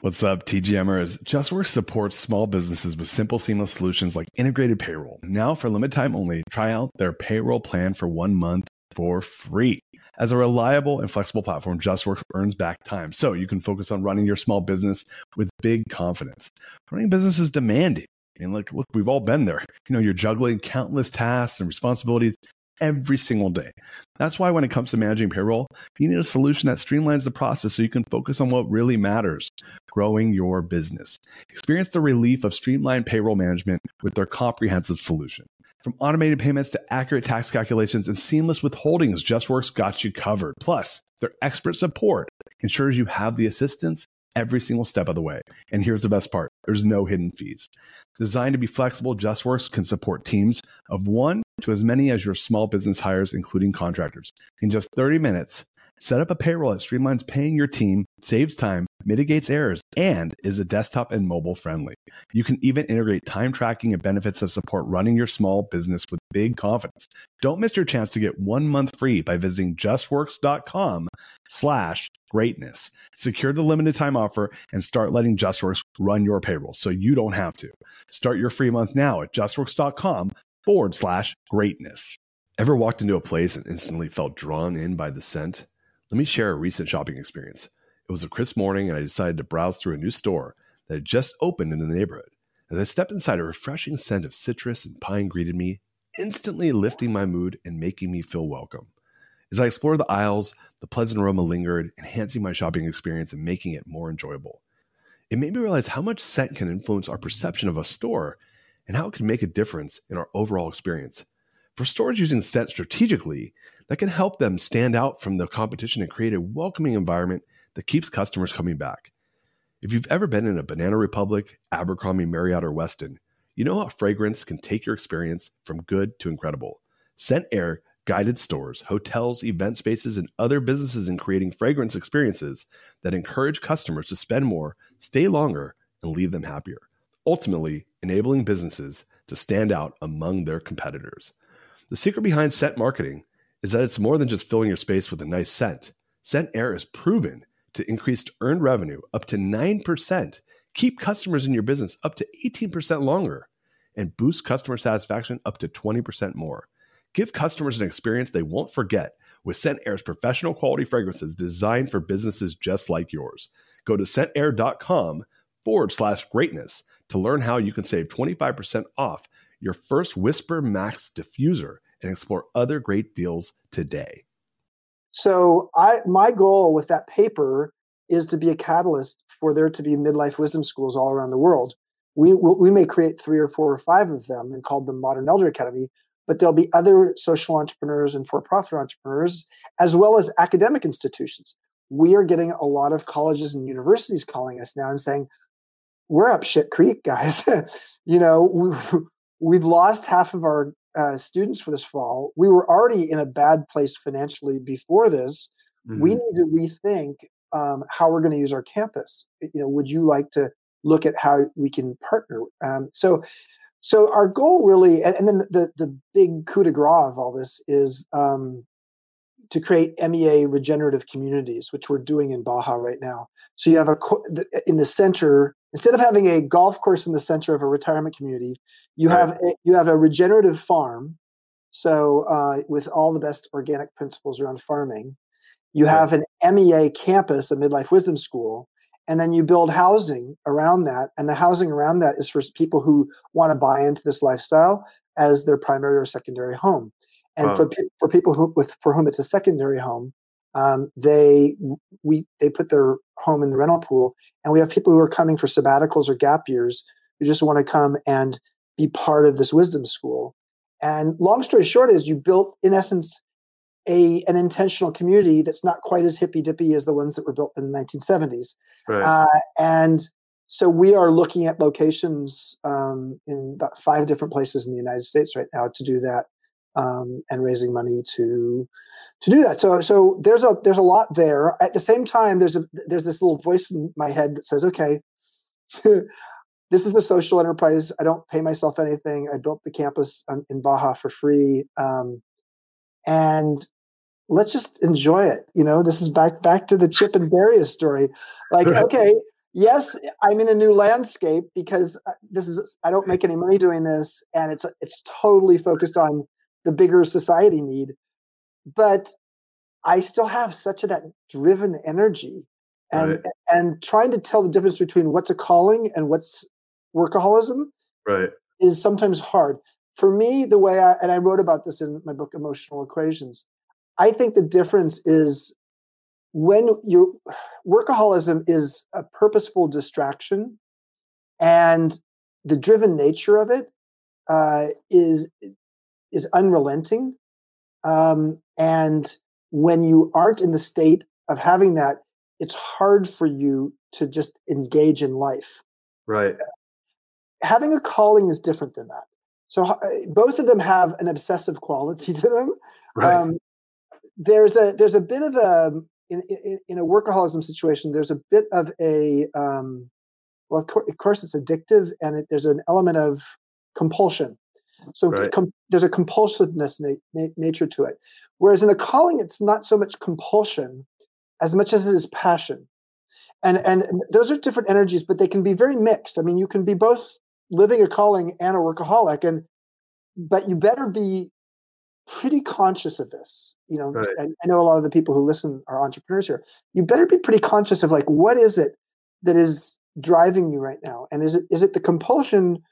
What's up, TGMers? JustWorks supports small businesses with simple, seamless solutions like integrated payroll. Now, for limited time only, try out their payroll plan for one month for free. As a reliable and flexible platform, JustWorks earns back time, so you can focus on running your small business with big confidence. Running business is demanding. And look, look, we've all been there. You know, you're juggling countless tasks and responsibilities every single day. That's why when it comes to managing payroll, you need a solution that streamlines the process so you can focus on what really matters growing your business. Experience the relief of streamlined payroll management with their comprehensive solution. From automated payments to accurate tax calculations and seamless withholdings, JustWorks got you covered. Plus, their expert support ensures you have the assistance every single step of the way. And here's the best part there's no hidden fees. Designed to be flexible, JustWorks can support teams of one to as many as your small business hires, including contractors. In just 30 minutes, set up a payroll that streamlines paying your team, saves time, mitigates errors, and is a desktop and mobile friendly. You can even integrate time tracking and benefits that support running your small business with big confidence. Don't miss your chance to get one month free by visiting justworks.com slash greatness. Secure the limited time offer and start letting JustWorks run your payroll so you don't have to. Start your free month now at justworks.com forward slash greatness. Ever walked into a place and instantly felt drawn in by the scent? Let me share a recent shopping experience. It was a crisp morning, and I decided to browse through a new store that had just opened in the neighborhood. As I stepped inside, a refreshing scent of citrus and pine greeted me, instantly lifting my mood and making me feel welcome. As I explored the aisles, the pleasant aroma lingered, enhancing my shopping experience and making it more enjoyable. It made me realize how much scent can influence our perception of a store and how it can make a difference in our overall experience. For stores using scent strategically, that can help them stand out from the competition and create a welcoming environment that keeps customers coming back. If you've ever been in a Banana Republic, Abercrombie, Marriott, or Westin, you know how fragrance can take your experience from good to incredible. ScentAir guided stores, hotels, event spaces, and other businesses in creating fragrance experiences that encourage customers to spend more, stay longer, and leave them happier, ultimately enabling businesses to stand out among their competitors. The secret behind scent marketing is that it's more than just filling your space with a nice scent. ScentAir is proven to increase earned revenue up to 9%, keep customers in your business up to 18% longer, and boost customer satisfaction up to 20% more. Give customers an experience they won't forget with ScentAir's professional quality fragrances designed for businesses just like yours. Go to scentair.com forward slash greatness to learn how you can save 25% off your first Whisper Max diffuser and explore other great deals today. So I my goal with that paper is to be a catalyst for there to be midlife wisdom schools all around the world. We we may create three or four or five of them and call them Modern Elder Academy, but there'll be other social entrepreneurs and for-profit entrepreneurs as well as academic institutions. We are getting a lot of colleges and universities calling us now and saying, "We're up shit creek, guys. you know, we, we've lost half of our uh, students for this fall. We were already in a bad place financially before this. Mm-hmm. We need to rethink um, how we're going to use our campus. You know, would you like to look at how we can partner? Um, so, so our goal really, and, and, then the the big coup de grace of all this is um, to create MEA regenerative communities, which we're doing in Baja right now. So you have a in the center instead of having a golf course in the center of a retirement community, you right. have a, you have a regenerative farm. So uh, with all the best organic principles around farming, you have an MEA campus, a midlife wisdom school, and then you build housing around that. And the housing around that is for people who want to buy into this lifestyle as their primary or secondary home. And wow. for for people who with for whom it's a secondary home, um, they we they put their home in the rental pool, and we have people who are coming for sabbaticals or gap years who just want to come and be part of this wisdom school. And long story short is you built in essence a an intentional community that's not quite as hippy dippy as the ones that were built in the 1970s. Right. Uh, and so we are looking at locations um, in about five different places in the United States right now to do that um, and raising money to to do that. So so there's a there's a lot there. At the same time, there's a there's this little voice in my head that says, okay. this is a social enterprise. I don't pay myself anything. I built the campus in Baja for free, um, and let's just enjoy it. You know, this is back back to the Chip and Darius story. Like, okay, yes, I'm in a new landscape because uh, this is I don't make any money doing this, and it's it's totally focused on the bigger society need. But I still have such a that driven energy and right. and trying to tell the difference between what's a calling and what's workaholism right is sometimes hard for me the way i and i wrote about this in my book emotional equations i think the difference is when you workaholism is a purposeful distraction and the driven nature of it uh, is is unrelenting. Um, and when you aren't in the state of having that, it's hard for you to just engage in life. Right. Having a calling is different than that. So uh, both of them have an obsessive quality to them. Right. Um, there's a there's a bit of a in, in, in, a workaholism situation. There's a bit of a um, well, of course, it's addictive, and it, there's an element of compulsion. So right. com- there's a compulsiveness na- na- nature to it. Whereas in a calling, it's not so much compulsion as much as it is passion. And, and those are different energies, but they can be very mixed. I mean, you can be both living a calling and a workaholic, and but you better be pretty conscious of this. You know, right. I, I know a lot of the people who listen are entrepreneurs here. You better be pretty conscious of like what is it that is driving you right now, and is it is it the compulsion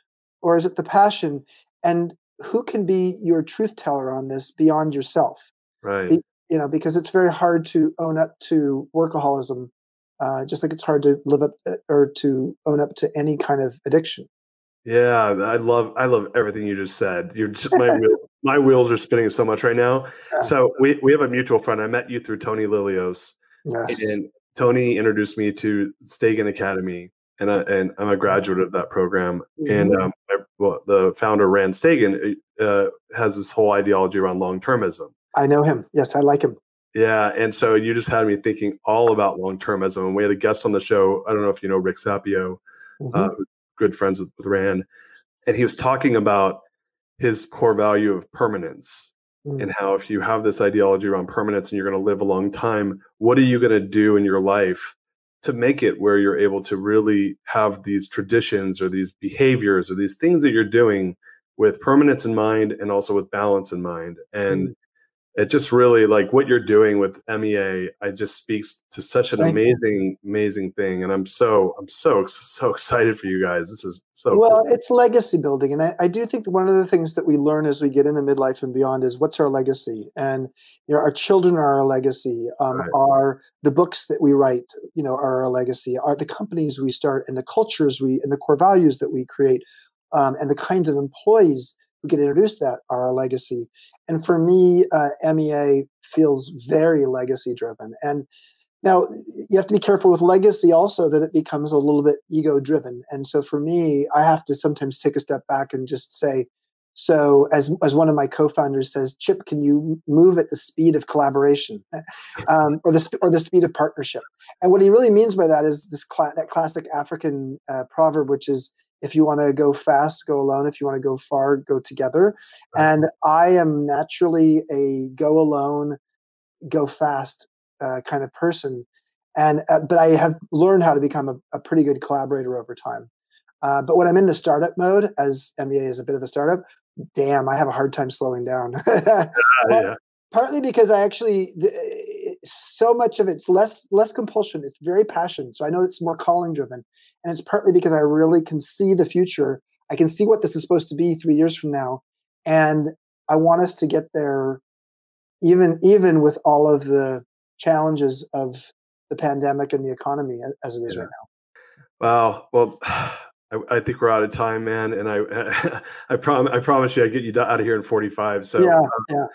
or is it the passion? And who can be your truth teller on this beyond yourself? Right. You know because it's very hard to own up to workaholism uh, just like it's hard to live up uh, or to own up to any kind of addiction. Yeah i love i love everything you just said. You're just my wheels, my wheels are spinning so much right now. Yeah. so we, we have a mutual friend. I met you through tony Lillios yes. and tony introduced me to Stagen academy and, I, and i'm a graduate of that program mm-hmm. and um, well, the founder Rand Stagen uh, has this whole ideology around long termism. I know him. Yes, I like him. Yeah, and so you just had me thinking all about long termism. And we had a guest on the show. I don't know if you know Rick Sapio, mm-hmm. uh, good friends with, with Rand, and he was talking about his core value of permanence mm-hmm. and how if you have this ideology around permanence and you're going to live a long time, what are you going to do in your life to make it where you're able to really have these traditions or these behaviors or these things that you're doing with permanence in mind and also with balance in mind. And mm it just really like what you're doing with MEA. I just speaks to such an Thank you. amazing, amazing thing, and I'm so I'm so so excited for you guys. This is so well, cool. it's legacy building, and I, I do think one of the things that we learn as we get into midlife and beyond is what's our legacy, and you know, our children are our legacy. Um, Right. Are the books that we write, you know, are our legacy. Are the companies we start, and the cultures we, and the core values that we create, um, and the kinds of employees who get introduced that our legacy. And for me, uh, MEA feels very legacy driven, and now, you have to be careful with legacy also that it becomes a little bit ego driven. And so for me, I have to sometimes take a step back and just say, so as as one of my co-founders says, Chip, can you move at the speed of collaboration, um, or the or the speed of partnership? And what he really means by that is this cla- that classic African uh, proverb, which is if you want to go fast, go alone. If you want to go far, go together. Right. And I am naturally a go alone, go fast uh, kind of person and uh, but i have learned how to become a, a pretty good collaborator over time uh, but when i'm in the startup mode as MEA is a bit of a startup damn i have a hard time slowing down Yeah, yeah. partly because i actually so much of it's less less compulsion it's very passion so i know it's more calling driven and it's partly because i really can see the future i can see what this is supposed to be three years from now and i want us to get there even even with all of the challenges of the pandemic and the economy as it is Yeah. right now Wow. Well, I, I think we're out of time, man. And I I prom I promise you, I get you out of here in 45. So yeah um, yeah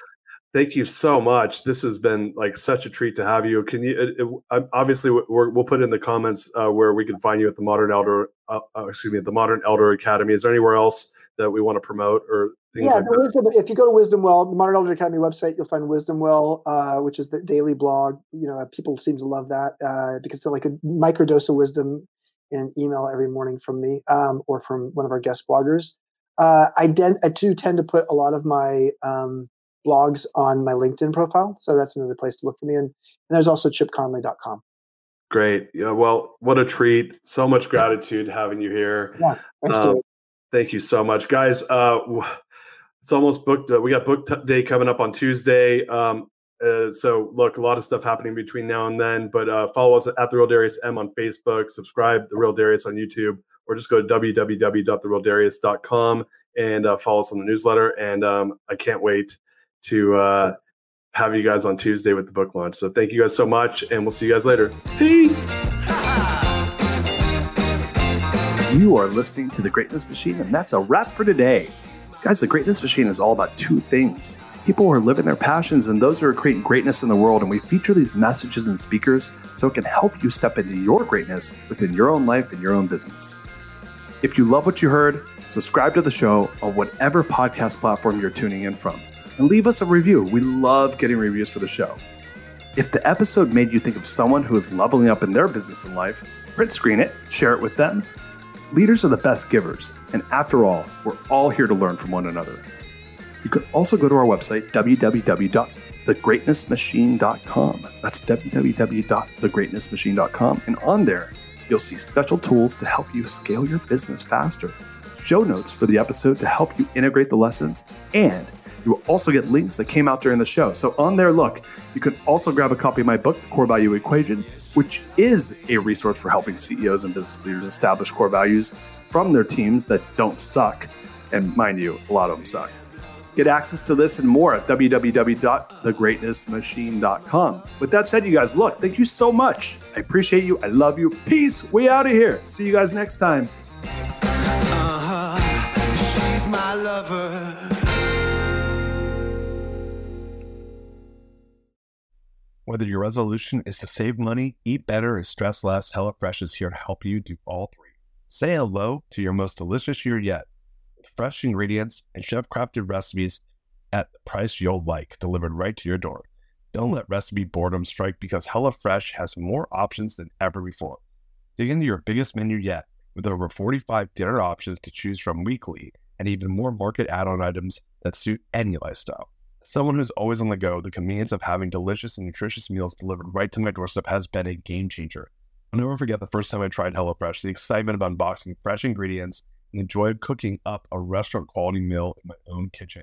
thank you so much. This has been like such a treat to have you. Can you it, it, obviously we're, we'll put in the comments uh, where we can find you at the Modern Elder, uh, uh, excuse me, at the Modern Elder Academy. Is there anywhere else that we want to promote or things yeah like that? wisdom, if you go to wisdom well the modern elder academy website you'll find wisdom well uh, which is the daily blog you know people seem to love that uh, because it's like a microdose of wisdom in email every morning from me um, or from one of our guest bloggers uh, I, den- I do tend to put a lot of my um, blogs on my linkedin profile so that's another place to look for me and, and there's also chipconley.com Great. Yeah. Well, what a treat. So much gratitude having you here. yeah thanks Um, Thank you so much, guys. Uh, it's almost booked. Uh, we got book t- day coming up on Tuesday. Um, uh, so look, a lot of stuff happening between now and then. But uh, follow us at the Real Darius M on Facebook. Subscribe the Real Darius on YouTube, or just go to www.therealdarius.com and uh, follow us on the newsletter. And um, I can't wait to uh, have you guys on Tuesday with the book launch. So thank you guys so much, and we'll see you guys later. Peace. You are listening to The Greatness Machine, and that's a wrap for today. Guys, The Greatness Machine is all about two things people who are living their passions and those who are creating greatness in the world. And we feature these messages and speakers so it can help you step into your greatness within your own life and your own business. If you love what you heard, subscribe to the show on whatever podcast platform you're tuning in from and leave us a review. We love getting reviews for the show. If the episode made you think of someone who is leveling up in their business and life, print screen it, share it with them. Leaders are the best givers, and after all, we're all here to learn from one another. You can also go to our website, www.thegreatnessmachine.com. That's www.thegreatnessmachine.com, and on there, you'll see special tools to help you scale your business faster, show notes for the episode to help you integrate the lessons, and you will also get links that came out during the show. So on there, look, you can also grab a copy of my book, The Core Value Equation, which is a resource for helping CEOs and business leaders establish core values from their teams that don't suck. And mind you, a lot of them suck. Get access to this and more at www.thegreatnessmachine.com. With that said, you guys, look, thank you so much. I appreciate you. I love you. Peace. We out of here. See you guys next time. Uh-huh. She's my lover. Whether your resolution is to save money, eat better, or stress less, HelloFresh is here to help you do all three. Say hello to your most delicious year yet with fresh ingredients and chef crafted recipes at the price you'll like, delivered right to your door. Don't let recipe boredom strike because HelloFresh has more options than ever before. Dig into your biggest menu yet with over 45 dinner options to choose from weekly and even more market add on items that suit any lifestyle. Someone who's always on the go, the convenience of having delicious and nutritious meals delivered right to my doorstep has been a game changer. I'll never forget the first time I tried HelloFresh, the excitement of unboxing fresh ingredients and the joy of cooking up a restaurant quality meal in my own kitchen.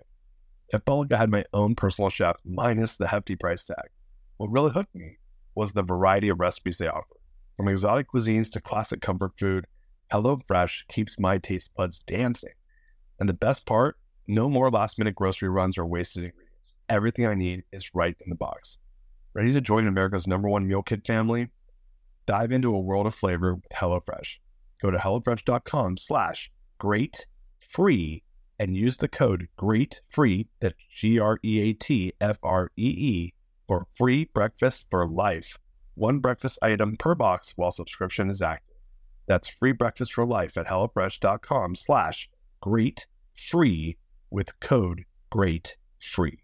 It felt like I had my own personal chef minus the hefty price tag. What really hooked me was the variety of recipes they offer. From exotic cuisines to classic comfort food, HelloFresh keeps my taste buds dancing. And the best part, no more last minute grocery runs or wasted ingredients. Everything I need is right in the box. Ready to join America's number one meal kit family? Dive into a world of flavor with HelloFresh. Go to HelloFresh.com slash great free and use the code great free, that's G R E A T F R E E, for free breakfast for life. One breakfast item per box while subscription is active. That's free breakfast for life at HelloFresh.com slash great free with code great free.